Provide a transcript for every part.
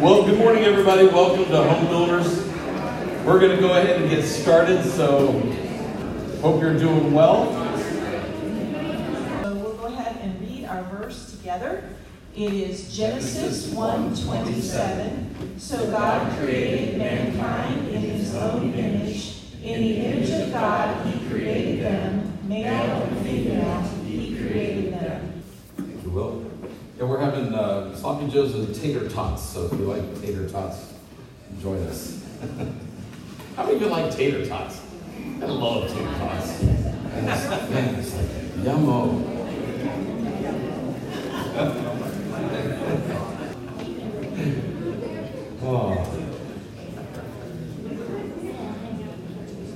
Well, good morning, everybody. Welcome to Home Builders. We're going to go ahead and get started, so hope you're doing well. So we'll go ahead and read our verse together. It is Genesis 1:27. So God created mankind in his own image. In the image of God he created them. Male and female he created them. Thank you, Will. Yeah, we're having uh, sloppy joes and tater tots, so if you like tater tots, join us. How many of you like tater tots? I love tater tots. Man, it's like yummo. oh.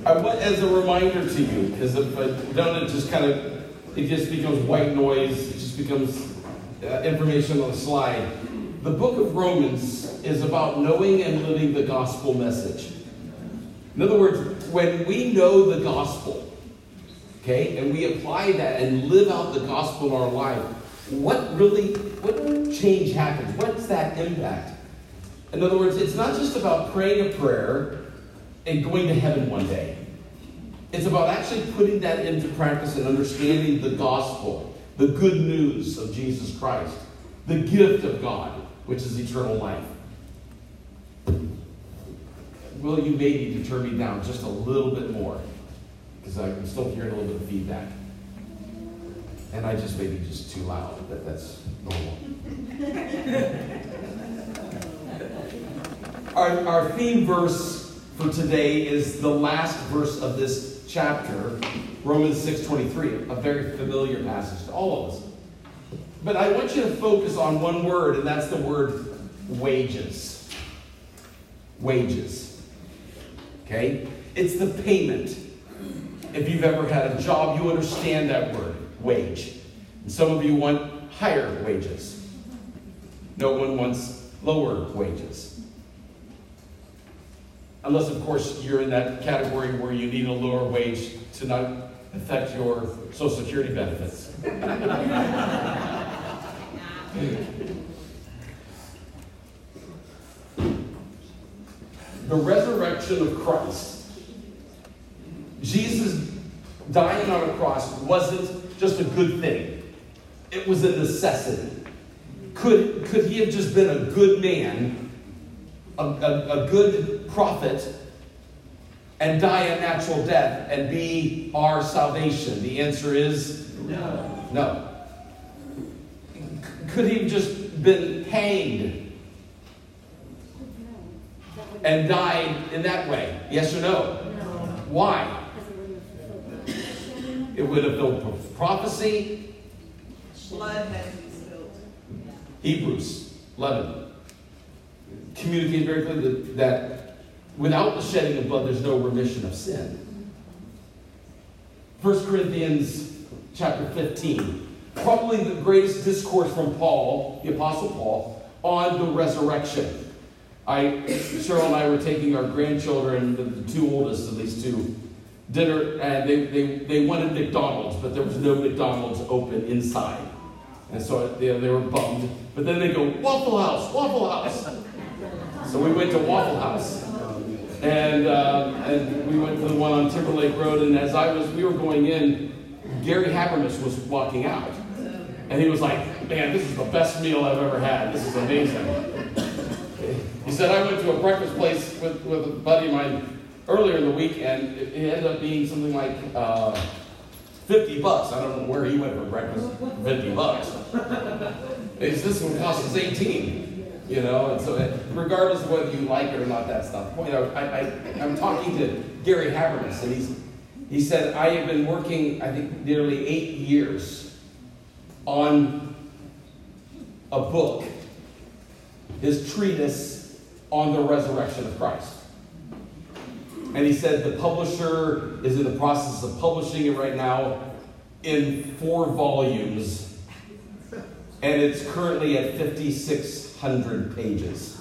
I want, as a reminder to you, because if I don't, it just kind of, it just becomes white noise. It just becomes uh, information on the slide. The book of Romans is about knowing and living the gospel message. In other words, when we know the gospel, okay, and we apply that and live out the gospel in our life, what really, what change happens? What's that impact? In other words, it's not just about praying a prayer and going to heaven one day. It's about actually putting that into practice and understanding the gospel, the good news of Jesus Christ, the gift of God, which is eternal life. Will you maybe to turn me down just a little bit more? Because I'm still hearing a little bit of feedback. And I just may be just too loud, but that's normal. our, our theme verse for today is the last verse of this chapter, Romans 6.23, a very familiar passage to all of us. But I want you to focus on one word, and that's the word wages. Wages. Okay? It's the payment. If you've ever had a job, you understand that word, wage. And some of you want higher wages. No one wants lower wages. Unless, of course, you're in that category where you need a lower wage to not affect your Social Security benefits. the resurrection of Christ, Jesus dying on a cross wasn't just a good thing, it was a necessity. Could, could he have just been a good man, a, a, a good prophet, and die a natural death and be our salvation? The answer is no. No. Could he have just been hanged and died in that way? Yes or no? No. Why? It would have fulfilled prophecy. Blood has been spilled. Hebrews 11 communicates very clearly that, that without the shedding of blood, there's no remission of sin. 1 Corinthians chapter 15, probably the greatest discourse from Paul, the Apostle Paul, on the resurrection. I, Cheryl and I were taking our grandchildren, the, the two oldest of these two, dinner, and they, they, they wanted McDonald's, but there was no McDonald's open inside. And so they, they were bummed. But then they go, Waffle House, Waffle House. So we went to Waffle House. And, uh, and we went to the one on Timberlake Road. And as I was, we were going in, Gary Habermas was walking out. And he was like, man, this is the best meal I've ever had. This is amazing. He said, I went to a breakfast place with, with a buddy of mine earlier in the week, and it, it ended up being something like uh, 50 bucks. I don't know where he went for breakfast, 50 bucks. This one costs us 18, you know, and so uh, regardless of whether you like it or not, that's not. I, I'm talking to Gary Habermas, and he's, he said, I have been working, I think, nearly eight years on a book, his treatise on the resurrection of Christ. And he said the publisher is in the process of publishing it right now in four volumes. And it's currently at 5,600 pages.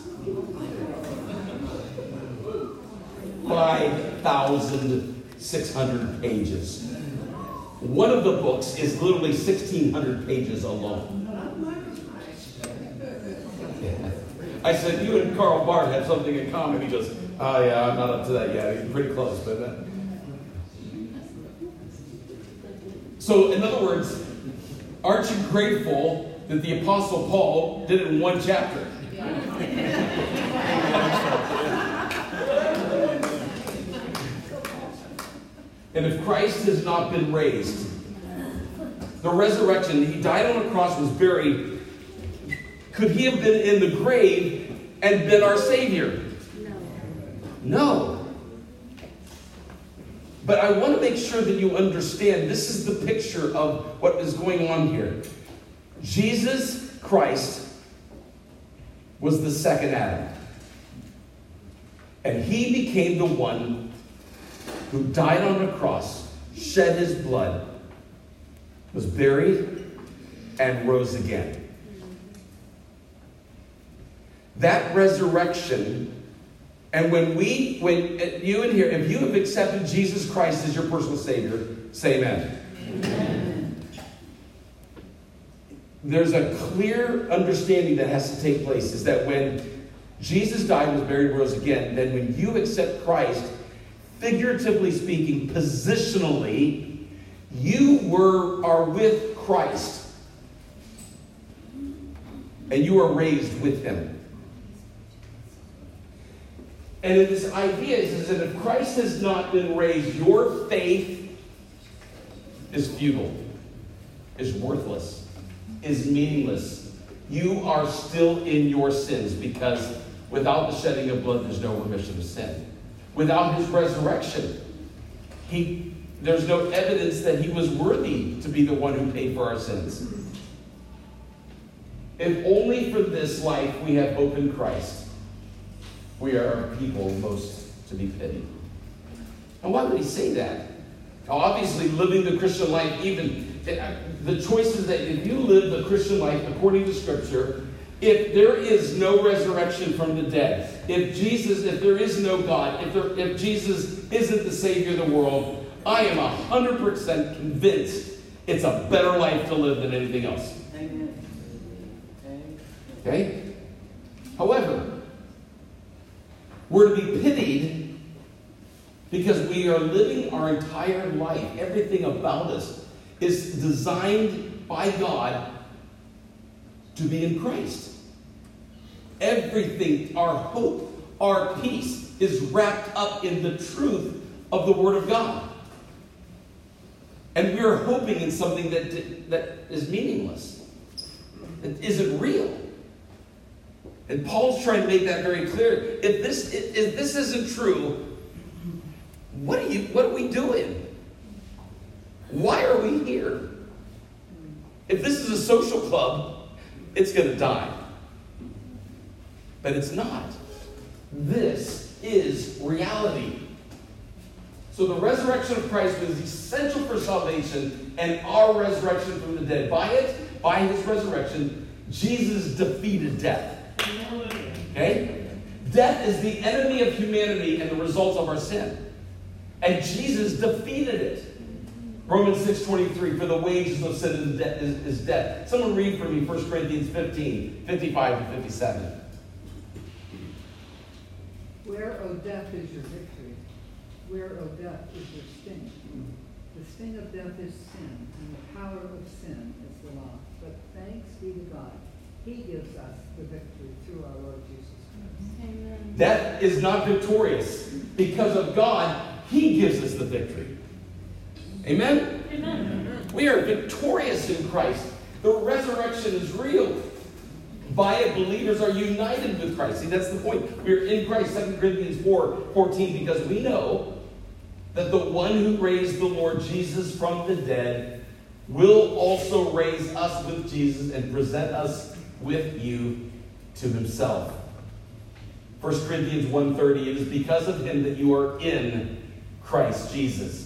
5,600 pages. One of the books is literally 1,600 pages alone. I said, You and Karl Barth have something in common. He goes, Oh, yeah, I'm not up to that yet. He's pretty close, but. Uh... So, in other words, aren't you grateful that the Apostle Paul did it in one chapter? and if Christ has not been raised, the resurrection, he died on a cross, was buried. Could he have been in the grave and been our Savior? No. No. But I want to make sure that you understand this is the picture of what is going on here. Jesus Christ was the second Adam. And he became the one who died on the cross, shed his blood, was buried, and rose again. That resurrection, and when we, when uh, you in here, if you have accepted Jesus Christ as your personal Savior, say amen. amen. There's a clear understanding that has to take place is that when Jesus died, and was buried, and rose again, then when you accept Christ, figuratively speaking, positionally, you were are with Christ. And you are raised with him. And this idea is that if Christ has not been raised, your faith is futile, is worthless, is meaningless. You are still in your sins because without the shedding of blood, there's no remission of sin. Without his resurrection, he, there's no evidence that he was worthy to be the one who paid for our sins. If only for this life we have hope in Christ, we are a people most to be pitied. And why would he say that? Obviously, living the Christian life, even the choices that if you live the Christian life according to Scripture, if there is no resurrection from the dead, if Jesus, if there is no God, if, there, if Jesus isn't the Savior of the world, I am 100% convinced it's a better life to live than anything else. Okay? However, we're to be pitied because we are living our entire life. Everything about us is designed by God to be in Christ. Everything, our hope, our peace, is wrapped up in the truth of the Word of God. And we're hoping in something that, that is meaningless, that isn't real. And Paul's trying to make that very clear. If this, if this isn't true, what are, you, what are we doing? Why are we here? If this is a social club, it's going to die. But it's not. This is reality. So the resurrection of Christ was essential for salvation and our resurrection from the dead. By it, by his resurrection, Jesus defeated death. Okay? Death is the enemy of humanity and the result of our sin. And Jesus defeated it. Romans 6.23, for the wages of sin is, death. Someone read for me 1 Corinthians 15, 55 to 57. Where, O death, is your victory? Where, O death, is your sting? The sting of death is sin, and the power of sin is the law. But thanks be to God. He gives us the victory through our Lord Jesus Christ. Amen. Death is not victorious. Because of God, He gives us the victory. Amen? Amen. We are victorious in Christ. The resurrection is real by it, believers are united with Christ. See, that's the point. We're in Christ, 2 Corinthians 4 14, because we know that the one who raised the Lord Jesus from the dead will also raise us with Jesus and present us with you to himself. 1 Corinthians 1:30 it is because of him that you are in Christ Jesus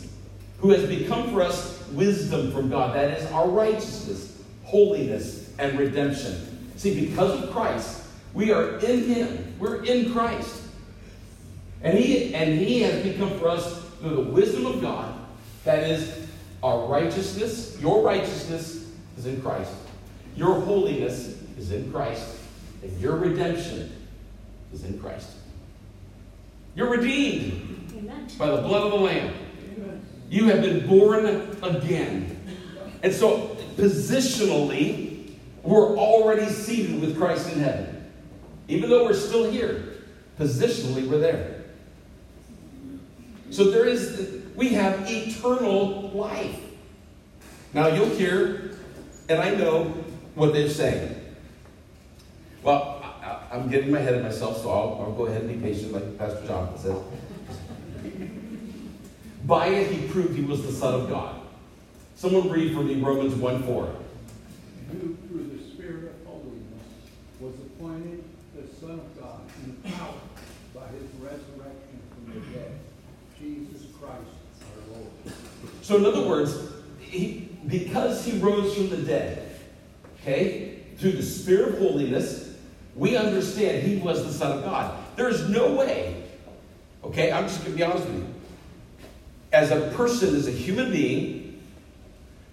who has become for us wisdom from God that is our righteousness holiness and redemption See, because of Christ, we are in Him. We're in Christ. And He and He has become for us through the wisdom of God, that is our righteousness. Your righteousness is in Christ. Your holiness is in Christ. And your redemption is in Christ. You're redeemed Amen. by the blood of the Lamb. You have been born again. And so, positionally, we're already seated with Christ in heaven. Even though we're still here, positionally, we're there. So, there is, we have eternal life. Now, you'll hear, and I know what they're saying. Well, I, am getting my head of myself, so I'll, I'll go ahead and be patient, like Pastor Jonathan says. By it he proved he was the Son of God. Someone read for me Romans 1 4. Who through the Spirit of holiness was appointed the Son of God in power by his resurrection from the dead, Jesus Christ our Lord. So, in other words, he, because he rose from the dead, okay, through the Spirit of holiness, we understand he was the Son of God. There's no way, okay, I'm just going to be honest with you. As a person, as a human being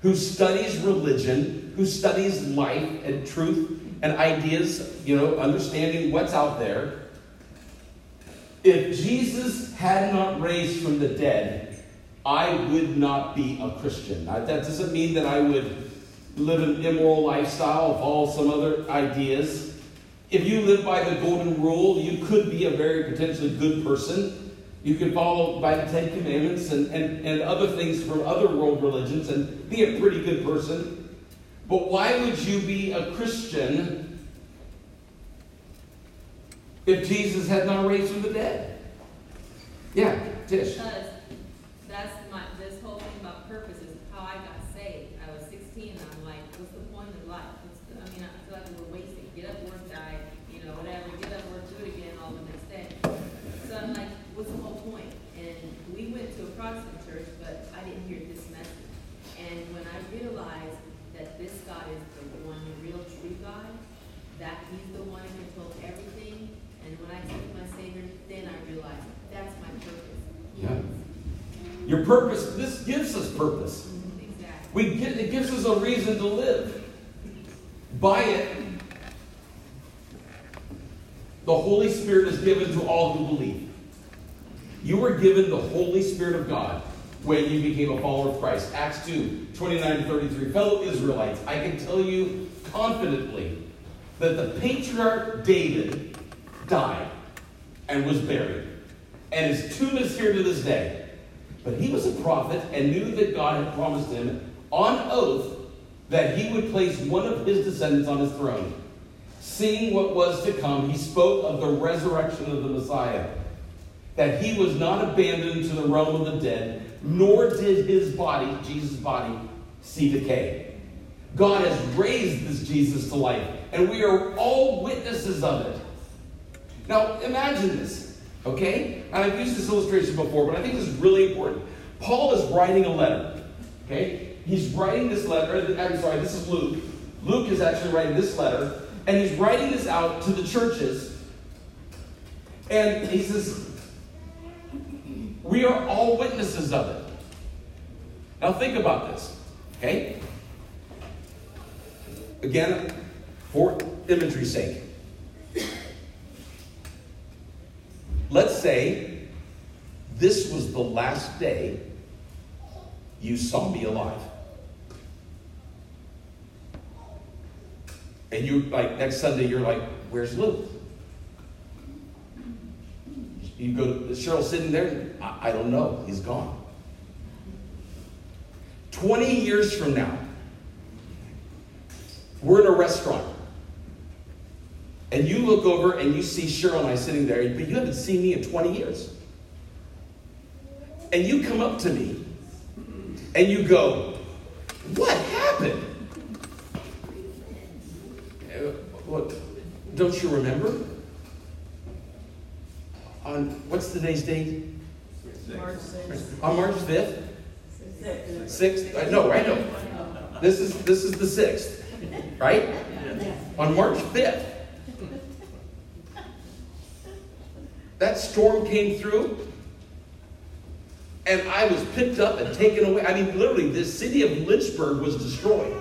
who studies religion, who studies life and truth and ideas, you know, understanding what's out there, if Jesus had not raised from the dead, I would not be a Christian. That doesn't mean that I would live an immoral lifestyle, follow some other ideas. If you live by the golden rule, you could be a very potentially good person. You could follow by the Ten Commandments and, and, and other things from other world religions and be a pretty good person. But why would you be a Christian if Jesus had not raised from the dead? Yeah, Tish. Because that's my, this whole thing about purpose is how I got saved. I was sixteen, and I'm like, what's the point of life? I mean, I feel like we're wasting. Get up, work, die, you know, whatever. Get up, work, do it again all the next day. So I'm like, what's the whole point? And we went to a Protestant church, but I didn't hear this message. And realized that this God is the one, the real true God, that He's the one who controls everything, and when I accepted my Savior, then I realized that's my purpose. Yeah. Your purpose, this gives us purpose. Exactly. We get, it gives us a reason to live. By it, the Holy Spirit is given to all who believe. You were given the Holy Spirit of God when you became a follower of Christ. Acts 2 29 to 33. Fellow Israelites, I can tell you confidently that the patriarch David died and was buried, and his tomb is here to this day. But he was a prophet and knew that God had promised him on oath that he would place one of his descendants on his throne. Seeing what was to come, he spoke of the resurrection of the Messiah, that he was not abandoned to the realm of the dead, nor did his body, Jesus' body, see decay. God has raised this Jesus to life, and we are all witnesses of it. Now, imagine this, okay? And I've used this illustration before, but I think this is really important. Paul is writing a letter, okay? He's writing this letter, I'm sorry, this is Luke. Luke is actually writing this letter, and he's writing this out to the churches. And he says, We are all witnesses of it. Now, think about this, okay? Again, for imagery's sake. Let's say this was the last day you saw me alive. And you like next Sunday, you're like, where's Luke? You go to Cheryl sitting there, I, I don't know, he's gone. 20 years from now, we're in a restaurant. And you look over and you see Cheryl and I sitting there, but you haven't seen me in 20 years. And you come up to me and you go, What happened? Uh, What? Don't you remember? On what's today's date? March sixth. On March 5th? 6th? I know, I know. This is this is the 6th, right? On March 5th. That storm came through, and I was picked up and taken away. I mean, literally, the city of Lynchburg was destroyed.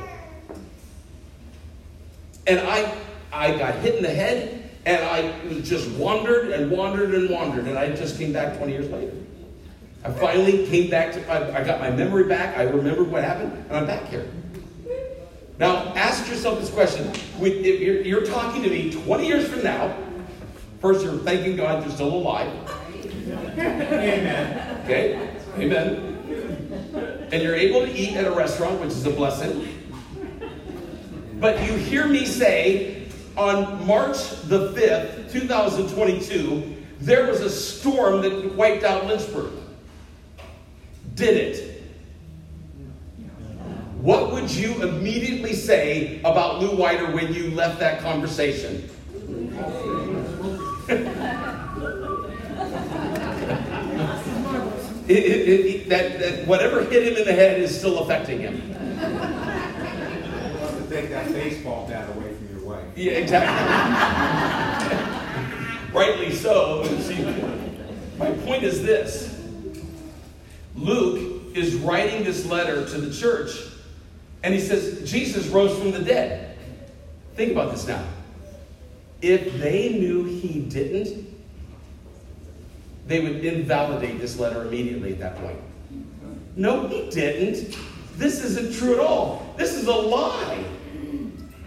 And I, I got hit in the head, And I just wandered and wandered and wandered, and I just came back 20 years later. I finally came back to, I, got my memory back, I remembered what happened, and I'm back here. Now, ask yourself this question. If you're, you're talking to me 20 years from now, first you're thanking God you're still alive. Amen. Okay? Amen. And you're able to eat at a restaurant, which is a blessing. But you hear me say on March the 5th, 2022, there was a storm that wiped out Lynchburg. Did it? What would you immediately say about Lou Whiter when you left that conversation? It, it, it, that, that whatever hit him in the head is still affecting him. Take that baseball bat away. Yeah, exactly. Rightly so. See, my point is this Luke is writing this letter to the church, and he says, Jesus rose from the dead. Think about this now. If they knew he didn't, they would invalidate this letter immediately at that point. No, he didn't. This isn't true at all. This is a lie.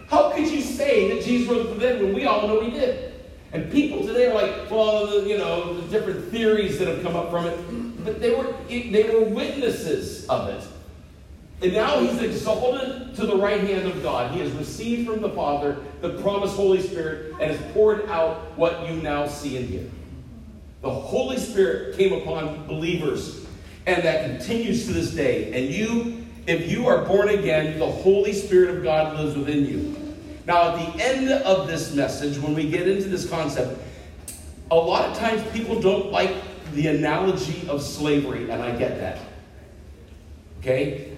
How could you say that Jesus rose from the dead when we all know he did? And people today are like, well, you know, the different theories that have come up from it, but they were they were witnesses of it. And now he's exalted to the right hand of God. He has received from the Father the promised Holy Spirit and has poured out what you now see and hear. The Holy Spirit came upon believers, and that continues to this day. And you, if you are born again, the Holy Spirit of God lives within you. Now, at the end of this message, when we get into this concept, a lot of times people don't like the analogy of slavery, and I get that. Okay?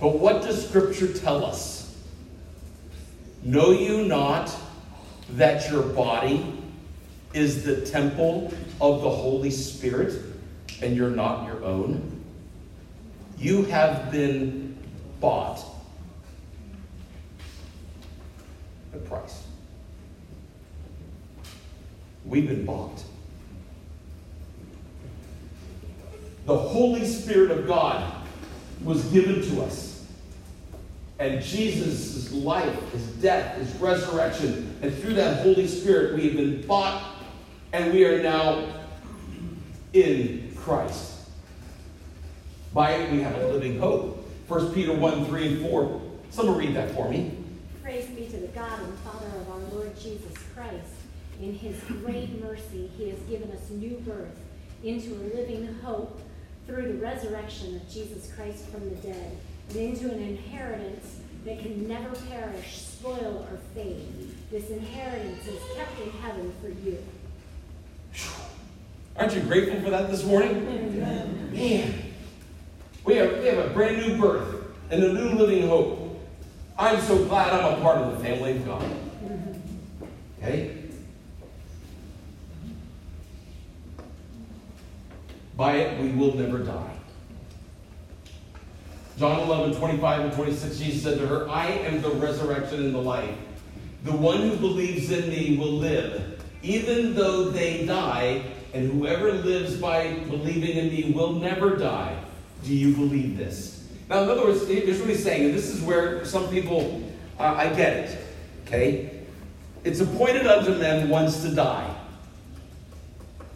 But what does Scripture tell us? Know you not that your body is the temple of the Holy Spirit and you're not your own? You have been bought a price. We've been bought. The Holy Spirit of God was given to us. And Jesus' life, his death, his resurrection, and through that Holy Spirit, we have been bought and we are now in Christ. By it, we have a living hope. 1 Peter 1 3 and 4. Someone read that for me. Praise be to the God and Father of our Lord Jesus Christ. In his great mercy, he has given us new birth into a living hope through the resurrection of Jesus Christ from the dead, and into an inheritance that can never perish, spoil, or fade. This inheritance is kept in heaven for you. Aren't you grateful for that this morning? Man, we have, we have a brand new birth and a new living hope. I'm so glad I'm a part of the family of God. Okay? By it, we will never die. John 11, 25 and 26, Jesus said to her, I am the resurrection and the life. The one who believes in me will live, even though they die, and whoever lives by believing in me will never die. Do you believe this? Now, in other words, here's what he's saying, and this is where some people, uh, I get it, okay? It's appointed unto men once to die,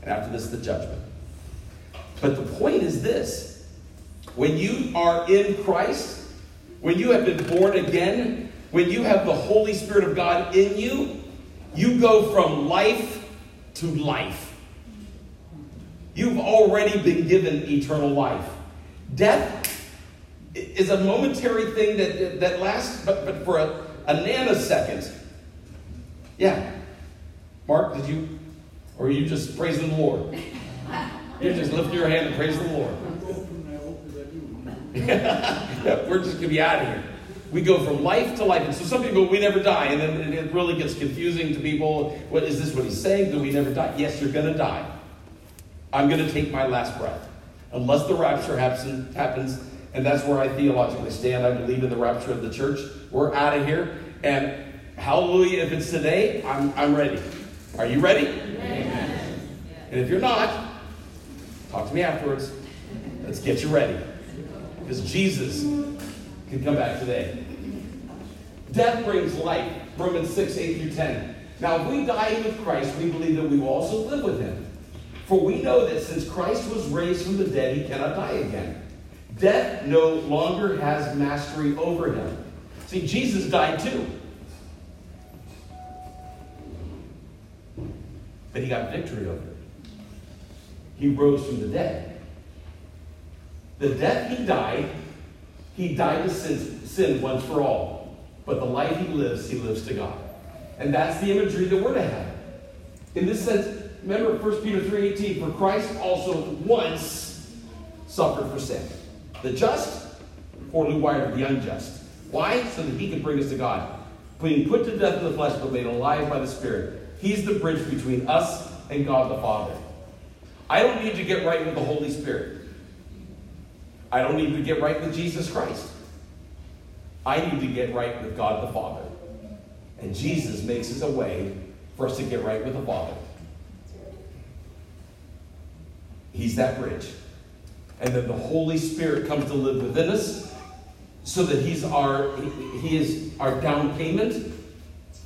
and after this, the judgment. But the point is this when you are in Christ, when you have been born again, when you have the Holy Spirit of God in you, you go from life to life. You've already been given eternal life. Death is a momentary thing that, that lasts, but, but for a, a nanosecond. Yeah. Mark, did you, or are you just praising the Lord? You're just lifting your hand and praise the Lord. yeah, we're just going to be out of here. We go from life to life. And so some people, we never die. And then it really gets confusing to people. What is this what he's saying? Do we never die? Yes, you're going to die. I'm going to take my last breath. Unless the rapture happens, happens, and that's where I theologically stand. I believe in the rapture of the church. We're out of here. And Hallelujah. If it's today, I'm, I'm ready. Are you ready? And if you're not, talk to me afterwards. Let's get you ready. Because Jesus can come back today. Death brings life. Romans 6, 8 through 10. Now, if we die with Christ, we believe that we will also live with him. For we know that since Christ was raised from the dead, he cannot die again. Death no longer has mastery over him. See, Jesus died too. But he got victory over it. He rose from the dead. The death he died, he died to sin, sin once for all. But the life he lives, he lives to God. And that's the imagery that we're to have. In this sense, remember 1 Peter 3.18, for Christ also once suffered for sin. The just for the wired the unjust. Why? So that he could bring us to God. Being put to death in the flesh, but made alive by the Spirit. He's the bridge between us and God the Father. I don't need to get right with the Holy Spirit. I don't need to get right with Jesus Christ. I need to get right with God the Father. And Jesus makes us a way for us to get right with the Father. He's that bridge. And then the Holy Spirit comes to live within us so that he's our he is our down payment.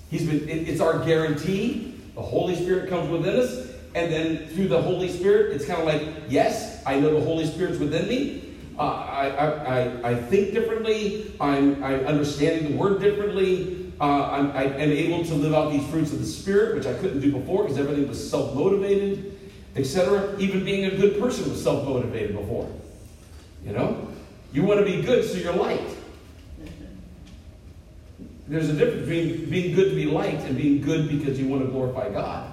He's been it's our guarantee. The Holy Spirit comes within us. And then through the Holy Spirit, it's kind of like, yes, I know the Holy Spirit's within me. Uh, I, I, I, think differently. I'm, I'm understanding the word differently. Uh, I'm, I am able to live out these fruits of the Spirit, which I couldn't do before because everything was self motivated, etc. Even being a good person was self motivated before. You know? You want to be good so you're liked. There's a difference between being good to be liked and being good because you want to glorify God.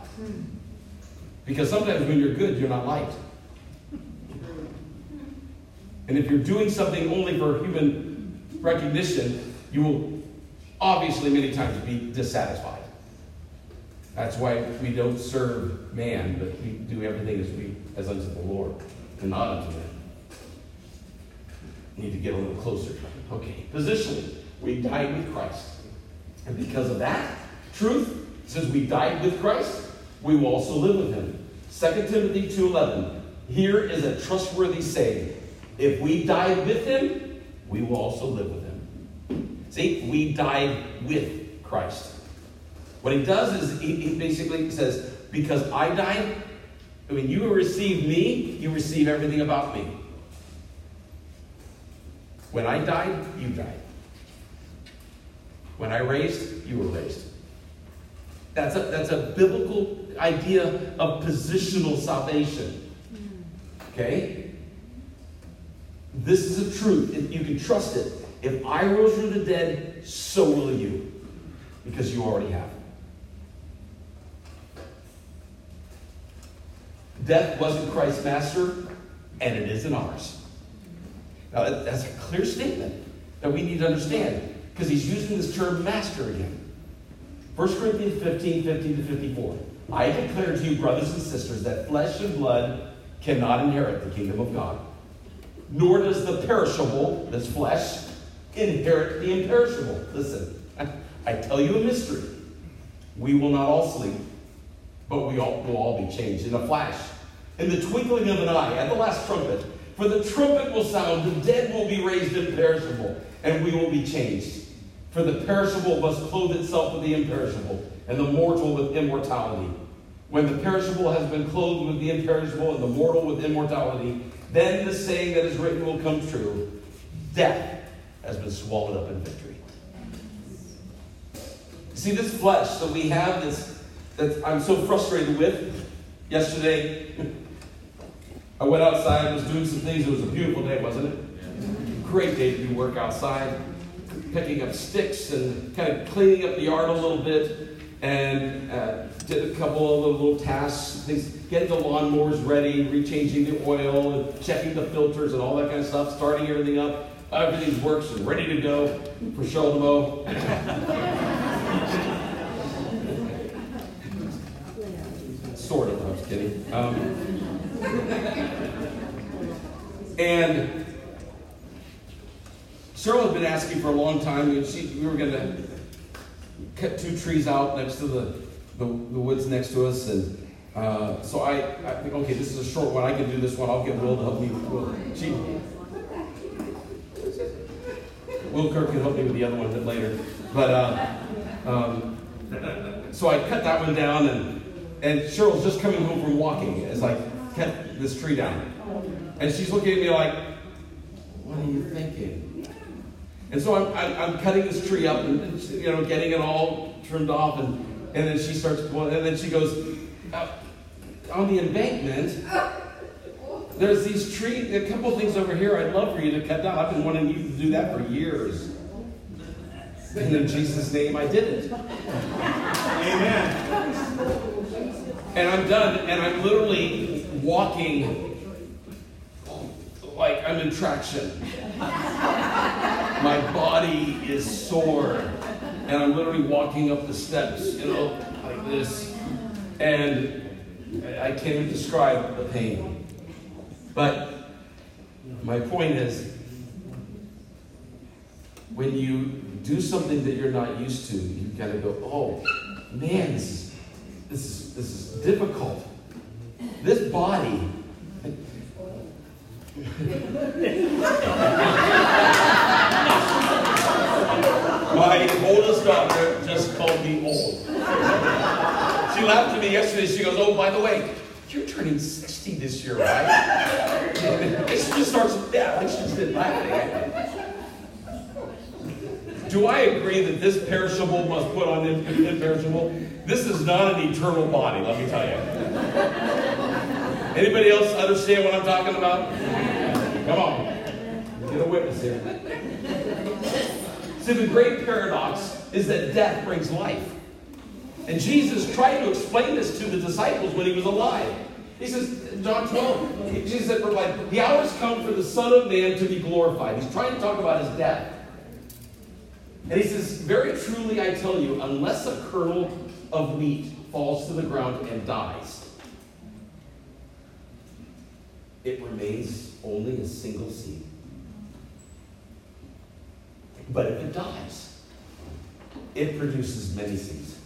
Because sometimes when you're good, you're not liked. And if you're doing something only for human recognition, you will obviously many times be dissatisfied. That's why we don't serve man, but we do everything as we as unto the Lord and not unto man. Need to get a little closer. Okay, positionally, we died with Christ. And because of that truth, since we died with Christ, we will also live with him. 2 Timothy 2.11. Here is a trustworthy saying. If we died with him, we will also live with him. See, we died with Christ. What he does is he, he basically says, because I died, when you receive me, you receive everything about me. When I died, you died. When I raised, you were raised. That's a, that's a biblical idea of positional salvation. Okay? This is a truth. You can trust it. If I rose from the dead, so will you. Because you already have. Death wasn't Christ's master, and it isn't ours. Now, that's a clear statement that we need to understand because he's using this term master again. 1 Corinthians 15 15 to 54. I declare to you, brothers and sisters, that flesh and blood cannot inherit the kingdom of God, nor does the perishable, this flesh, inherit the imperishable. Listen, I tell you a mystery. We will not all sleep, but we all, will all be changed in a flash, in the twinkling of an eye, at the last trumpet. For the trumpet will sound, the dead will be raised imperishable, and we will be changed. For the perishable must clothe itself with the imperishable, and the mortal with immortality. When the perishable has been clothed with the imperishable, and the mortal with immortality, then the saying that is written will come true Death has been swallowed up in victory. See, this flesh that we have, this that I'm so frustrated with. Yesterday, I went outside, and was doing some things. It was a beautiful day, wasn't it? Great day to do work outside picking up sticks and kind of cleaning up the yard a little bit and uh, did a couple of little tasks, things, getting the lawnmowers ready, rechanging the oil, and checking the filters and all that kind of stuff, starting everything up. Everything works and ready to go for show to mow. sort of, I was kidding. Um, and Cheryl had been asking for a long time. She, we were going to cut two trees out next to the, the, the woods next to us, and uh, so I, I think, okay, this is a short one. I can do this one. I'll get Will to help me. Will, she, Will Kirk can help me with the other one a bit later. But uh, um, so I cut that one down, and and Cheryl's just coming home from walking as I cut this tree down, and she's looking at me like, "What are you thinking?" And so I'm, I'm, I'm cutting this tree up and, and, you know getting it all trimmed off, and and then she starts, and then she goes, uh, on the embankment. There's these trees, a couple things over here I'd love for you to cut down. I've been wanting you to do that for years. And in Jesus' name, I did it. Amen. And I'm done, and I'm literally walking like I'm in traction. My body is sore, and I'm literally walking up the steps, you know, like this. And I can't even describe the pain. But my point is, when you do something that you're not used to, you've got to go, oh, man, this is, this is, this is difficult. This body. My oldest daughter just called me old. She laughed at me yesterday. She goes, Oh, by the way, you're turning 60 this year, right? And she just starts, yeah, like she just did laughing. Do I agree that this perishable must put on imperishable? This is not an eternal body, let me tell you. Anybody else understand what I'm talking about? Come on. Get a witness here. See, the great paradox is that death brings life. And Jesus tried to explain this to the disciples when he was alive. He says, John 12, Jesus said, like, the hour's come for the Son of Man to be glorified. He's trying to talk about his death. And he says, Very truly I tell you, unless a kernel of wheat falls to the ground and dies, it remains only a single seed. But if it dies, it produces many seeds.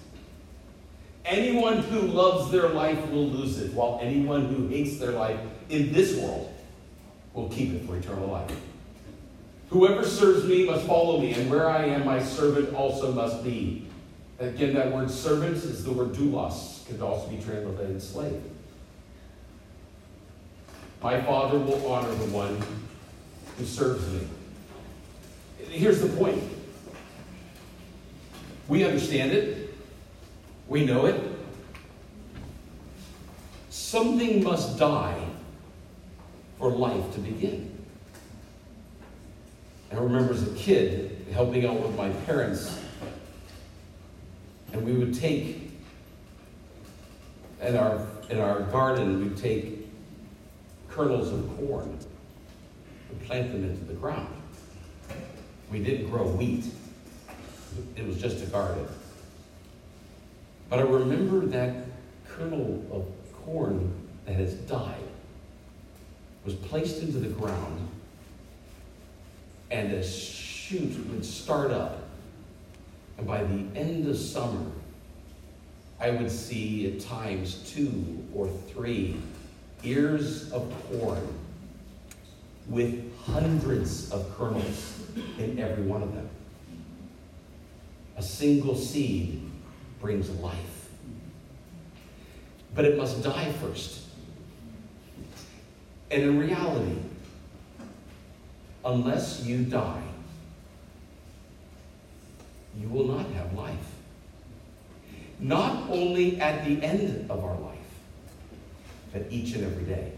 Anyone who loves their life will lose it, while anyone who hates their life in this world will keep it for eternal life. Whoever serves me must follow me, and where I am, my servant also must be. Again, that word servant is the word doulos, could also be translated slave. My Father will honor the one who serves me. Here's the point. We understand it. We know it. Something must die for life to begin. I remember as a kid helping out with my parents, and we would take in our in our garden we'd take kernels of corn and plant them into the ground. We didn't grow wheat. It was just a garden. But I remember that kernel of corn that has died was placed into the ground and a shoot would start up. And by the end of summer, I would see at times two or three ears of corn with hundreds of kernels in every one of them. A single seed brings life. But it must die first. And in reality, unless you die, you will not have life. Not only at the end of our life, but each and every day.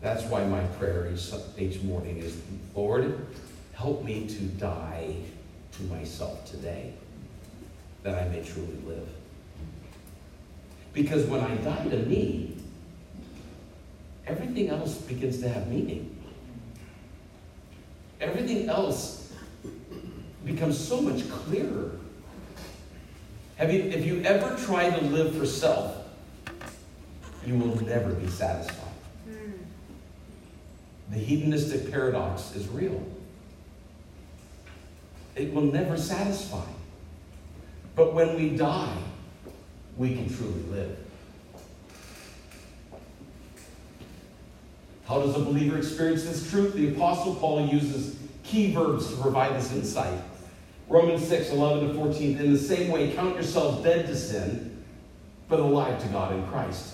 That's why my prayer each morning is Lord, help me to die to myself today, that I may truly live. Because when I die to me, everything else begins to have meaning. Everything else becomes so much clearer. Have you, if you ever tried to live for self, you will never be satisfied. Hmm. The hedonistic paradox is real. It will never satisfy. But when we die, we can truly live. How does a believer experience this truth? The Apostle Paul uses key verbs to provide this insight. Romans 6, 11 to 14. In the same way, count yourselves dead to sin, but alive to God in Christ.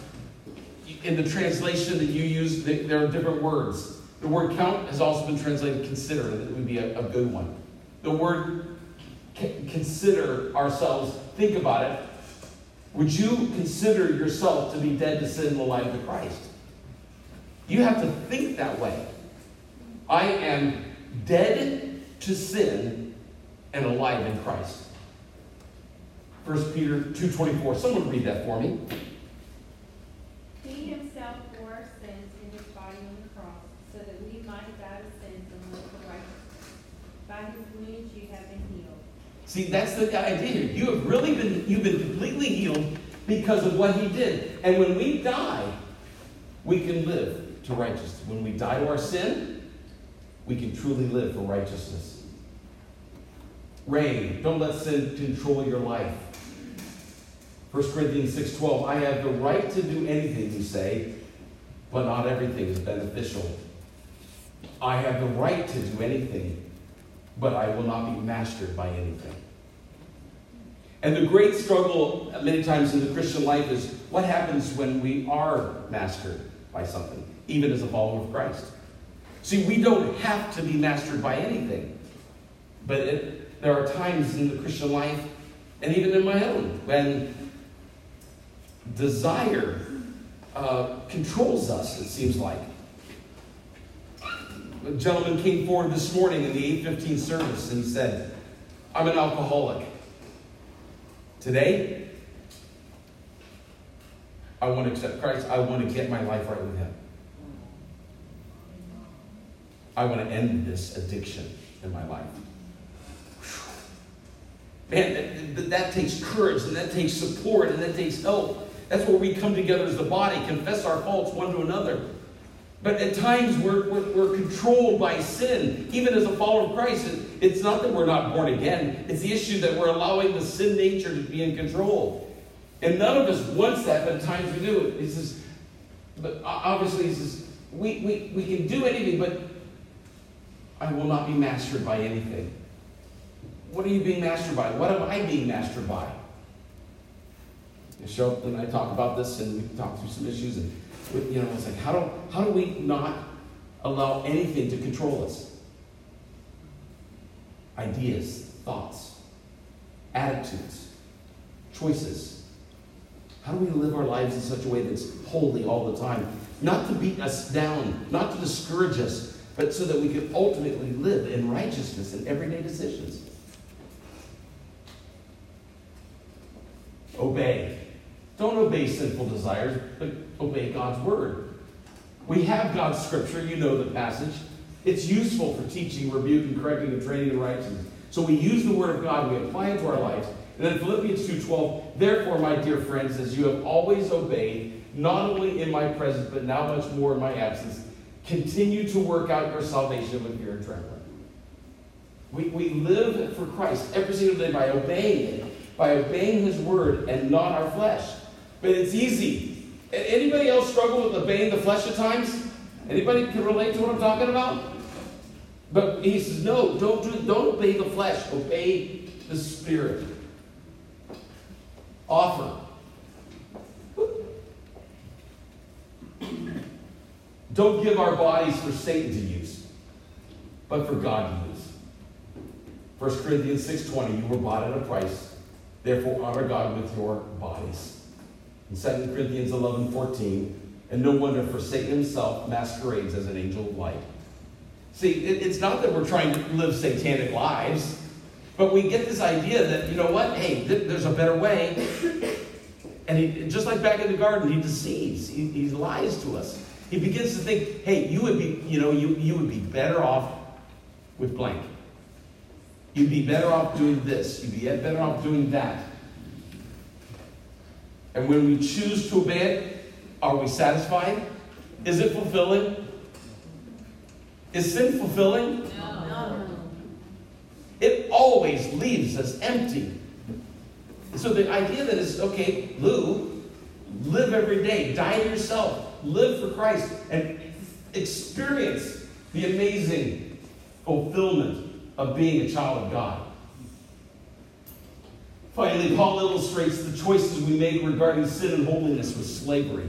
In the translation that you use, there are different words. The word count has also been translated consider, it would be a, a good one. The word consider ourselves, think about it. Would you consider yourself to be dead to sin alive to Christ? You have to think that way. I am dead to sin and alive in Christ. 1 Peter 2.24. Someone read that for me. He himself bore our sins in his body on the cross, so that we might die to sins and live for righteousness. By his wounds you have been healed. See, that's the idea here. You have really been, you've been completely healed because of what he did. And when we die, we can live to righteousness. When we die to our sin, we can truly live for righteousness. Reign. Don't let sin control your life. 1 Corinthians 6.12, I have the right to do anything, you say, but not everything is beneficial. I have the right to do anything, but I will not be mastered by anything. And the great struggle many times in the Christian life is what happens when we are mastered by something, even as a follower of Christ. See, we don't have to be mastered by anything. But it, there are times in the Christian life, and even in my own, when desire uh, controls us, it seems like. A gentleman came forward this morning in the 815 service and he said, I'm an alcoholic. Today, I want to accept Christ. I want to get my life right with Him. I want to end this addiction in my life. Man, that, that takes courage and that takes support and that takes help. That's where we come together as the body, confess our faults one to another. But at times we're, we're, we're, controlled by sin. Even as a follower of Christ, it's not that we're not born again, it's the issue that we're allowing the sin nature to be in control. And none of us wants that, but at times we do. He says, but obviously, he says, we, we, we can do anything, but I will not be mastered by anything. What are you being mastered by? What am I being mastered by? Cheryl and I talk about this, and we talk through some issues, and you know, it's like how do how do we not allow anything to control us? Ideas, thoughts, attitudes, choices. How do we live our lives in such a way that's holy all the time? Not to beat us down, not to discourage us, but so that we can ultimately live in righteousness in everyday decisions. Obey. Don't obey sinful desires, but obey God's word. We have God's scripture, you know the passage. It's useful for teaching, rebuking, correcting, and training in righteousness. So we use the word of God, we apply it to our lives. And then Philippians 2.12, therefore, my dear friends, as you have always obeyed, not only in my presence, but now much more in my absence, continue to work out your salvation with fear and trembling. We, we live for Christ every single day by obeying it, by obeying his word and not our flesh. But it's easy. Anybody else struggle with obeying the flesh at times? Anybody can relate to what I'm talking about? But he says, no, don't do, don't obey the flesh. Obey the spirit. Offer. Don't give our bodies for Satan to use, but for God to use. 1 Corinthians 6.20, you were bought at a price. Therefore, honor God with your bodies in 2 Corinthians 11 14. And no wonder, for Satan himself masquerades as an angel of light. See, it, it's not that we're trying to live satanic lives, but we get this idea that, you know what? Hey, th- there's a better way. And he, just like back in the garden, he deceives, he, he lies to us. He begins to think, hey, you would be, you know, you, you would be better off with blank. You'd be better off doing this. You'd be better off doing that. And when we choose to obey it, are we satisfied? Is it fulfilling? Is sin fulfilling? No. It always leaves us empty. So the idea that is okay, Lou, live every day, die to yourself, live for Christ, and experience the amazing fulfillment of being a child of God. Finally, Paul illustrates the choices we make regarding sin and holiness with slavery.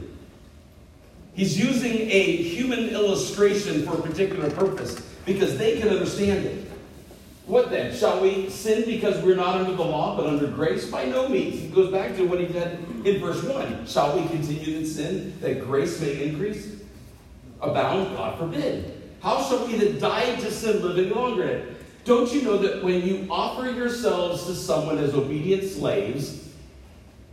He's using a human illustration for a particular purpose because they can understand it. What then? Shall we sin because we're not under the law but under grace? By no means. He goes back to what he said in verse 1. Shall we continue in sin that grace may increase? Abound? God forbid. How shall we that died to sin live any longer in it? Don't you know that when you offer yourselves to someone as obedient slaves,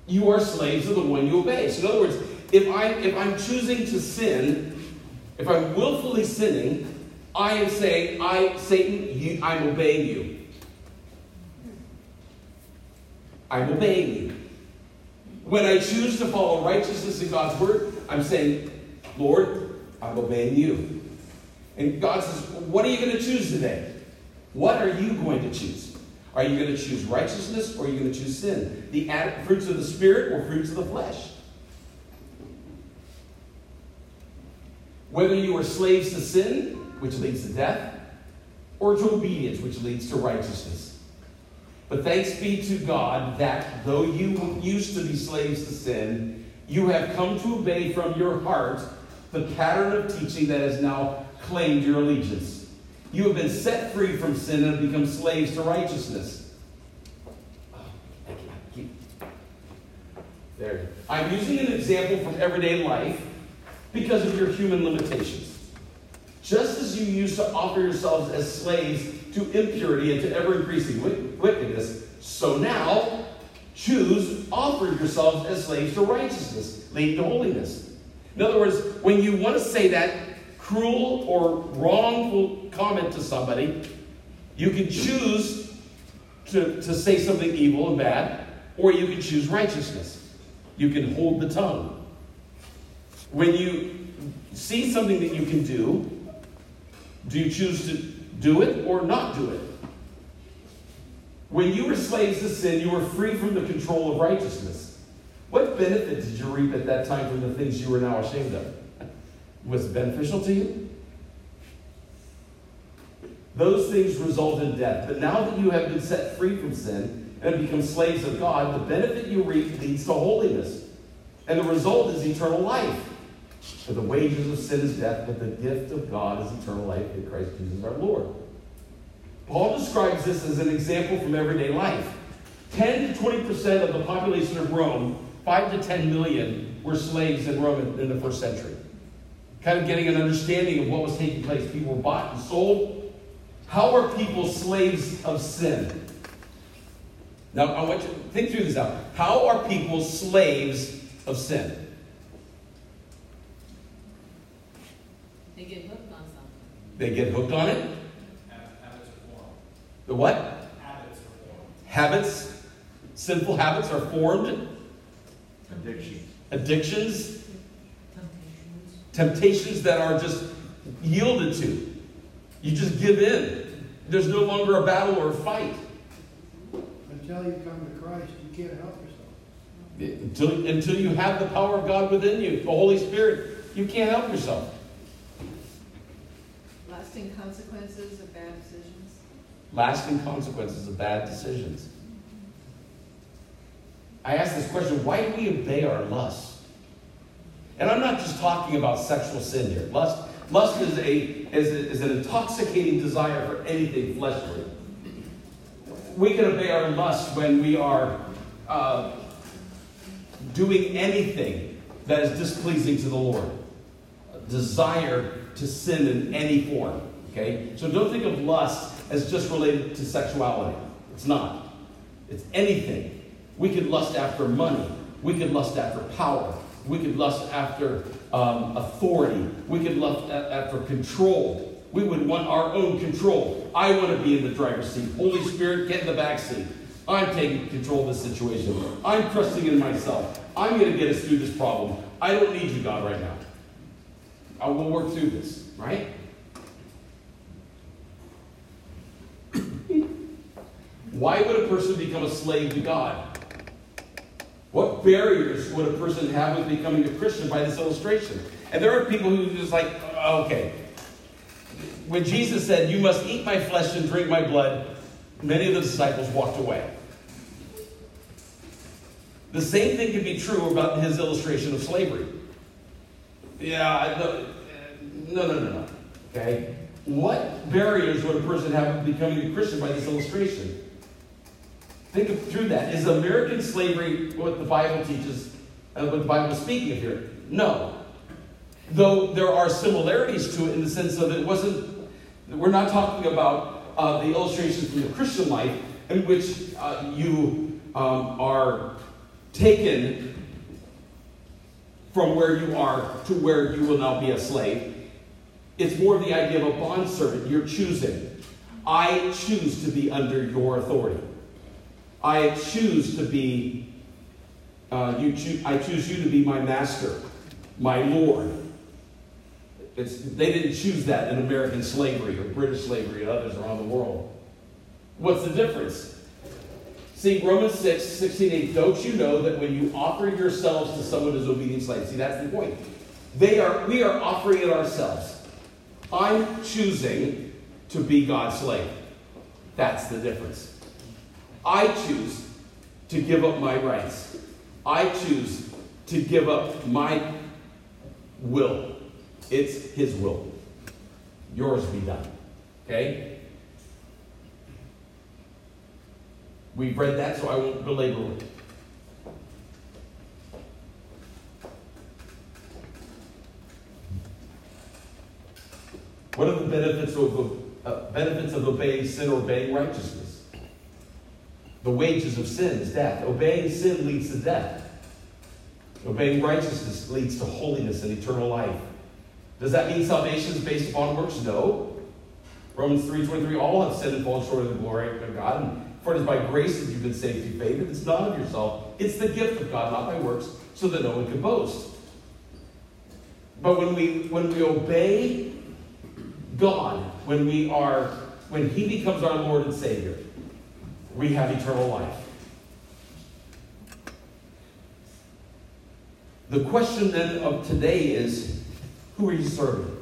you are slaves of the one you obey? So in other words, if I if I'm choosing to sin, if I'm willfully sinning, I am saying, I, Satan, you, I'm obeying you. I'm obeying you. When I choose to follow righteousness in God's word, I'm saying, Lord, I'm obeying you. And God says, What are you going to choose today? What are you going to choose? Are you going to choose righteousness or are you going to choose sin? The fruits of the Spirit or fruits of the flesh? Whether you are slaves to sin, which leads to death, or to obedience, which leads to righteousness. But thanks be to God that though you used to be slaves to sin, you have come to obey from your heart the pattern of teaching that has now claimed your allegiance. You have been set free from sin and have become slaves to righteousness. There. I'm using an example from everyday life because of your human limitations. Just as you used to offer yourselves as slaves to impurity and to ever increasing wickedness, so now choose offer yourselves as slaves to righteousness, leading to holiness. In other words, when you want to say that cruel or wrongful comment to somebody, you can choose to, to say something evil and bad, or you can choose righteousness. You can hold the tongue. When you see something that you can do, do you choose to do it or not do it? When you were slaves to sin, you were free from the control of righteousness. What benefit did you reap at that time from the things you were now ashamed of? Was beneficial to you? Those things result in death. But now that you have been set free from sin and become slaves of God, the benefit you reap leads to holiness. And the result is eternal life. For the wages of sin is death, but the gift of God is eternal life in Christ Jesus our Lord. Paul describes this as an example from everyday life. 10 to 20% of the population of Rome, 5 to 10 million, were slaves in Rome in the first century. Kind of getting an understanding of what was taking place. People were bought and sold. How are people slaves of sin? Now, I want you to think through this out. How are people slaves of sin? They get hooked on something. They get hooked on it. Habits are formed. The what? Habits are formed. Habits, sinful habits are formed. Addiction. Addictions, temptations that are just yielded to. You just give in. There's no longer a battle or a fight. Until you come to Christ, you can't help yourself. Until, until you have the power of God within you, the Holy Spirit, you can't help yourself. Lasting consequences of bad decisions. Lasting consequences of bad decisions. I ask this question why do we obey our lusts? And I'm not just talking about sexual sin here. Lust, lust is, a, is, a, is an intoxicating desire for anything fleshly. We can obey our lust when we are uh, doing anything that is displeasing to the Lord. Desire to sin in any form. Okay? So don't think of lust as just related to sexuality. It's not. It's anything. We could lust after money. We could lust after power. We could lust after um, authority. We could lust after control. We would want our own control. I want to be in the driver's seat. Holy Spirit, get in the back seat. I'm taking control of this situation. I'm trusting in myself. I'm going to get us through this problem. I don't need you, God, right now. I will work through this, right? Why would a person become a slave to God? What barriers would a person have with becoming a Christian by this illustration? And there are people who just like, oh, okay. When Jesus said, You must eat my flesh and drink my blood, many of the disciples walked away. The same thing can be true about his illustration of slavery. Yeah, no, uh, no, no, no, no. Okay? What barriers would a person have with becoming a Christian by this illustration? Think through that. Is American slavery what the Bible teaches and what the Bible is speaking of here? No. Though there are similarities to it in the sense of it wasn't, we're not talking about uh, the illustrations from the Christian life in which uh, you um, are taken from where you are to where you will now be a slave. It's more of the idea of a bondservant. You're choosing. I choose to be under your authority. I choose to be, uh, you I choose you to be my master, my Lord. It's, they didn't choose that in American slavery or British slavery and others around the world. What's the difference? See, Romans 6, 16, 8, don't you know that when you offer yourselves to someone as obedient slaves, see, that's the point. They are, we are offering it ourselves. I'm choosing to be God's slave. That's the difference. I choose to give up my rights. I choose to give up my will. It's His will. Yours be done. Okay? We've read that, so I won't belabor it. What are the benefits of, uh, benefits of obeying sin or obeying righteousness? The wages of sin is death. Obeying sin leads to death. Obeying righteousness leads to holiness and eternal life. Does that mean salvation is based upon works? No. Romans 3.23, all have sinned and fallen short of the glory of God. And for it is by grace that you've been saved through faith. It's not of yourself. It's the gift of God, not by works, so that no one can boast. But when we when we obey God, when we are when He becomes our Lord and Savior, we have eternal life. The question then of today is who are you serving?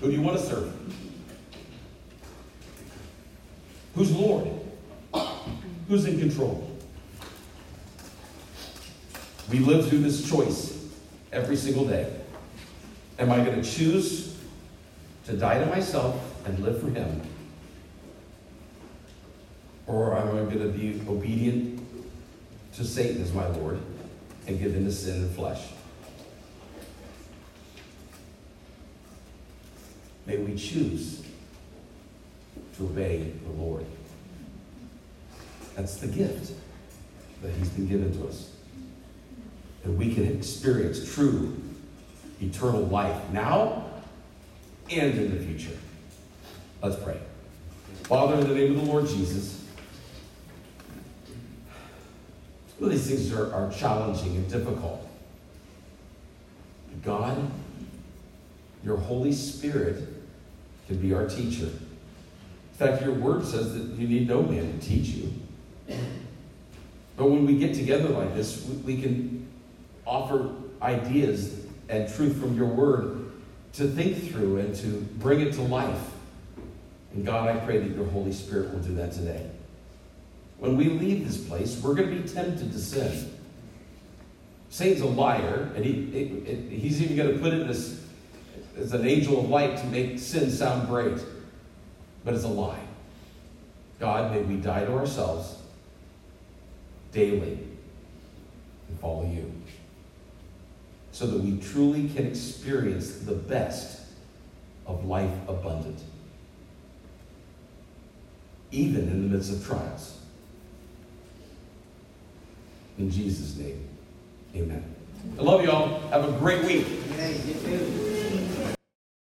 Who do you want to serve? Who's Lord? Who's in control? We live through this choice every single day. Am I going to choose to die to myself and live for Him? Or am I going to be obedient to Satan as my Lord and give in to sin and flesh? May we choose to obey the Lord. That's the gift that He's been given to us. And we can experience true eternal life now and in the future. Let's pray. Father, in the name of the Lord Jesus, of these things are, are challenging and difficult. God, your Holy Spirit can be our teacher. In fact, your word says that you need no man to teach you. But when we get together like this, we, we can offer ideas and truth from your word to think through and to bring it to life. And God, I pray that your Holy Spirit will do that today. When we leave this place, we're going to be tempted to sin. Satan's a liar, and he, it, it, he's even going to put it as, as an angel of light to make sin sound great. But it's a lie. God, may we die to ourselves daily and follow you so that we truly can experience the best of life abundant. even in the midst of trials. In Jesus' name, amen. I love you all. Have a great week. Hey, you too.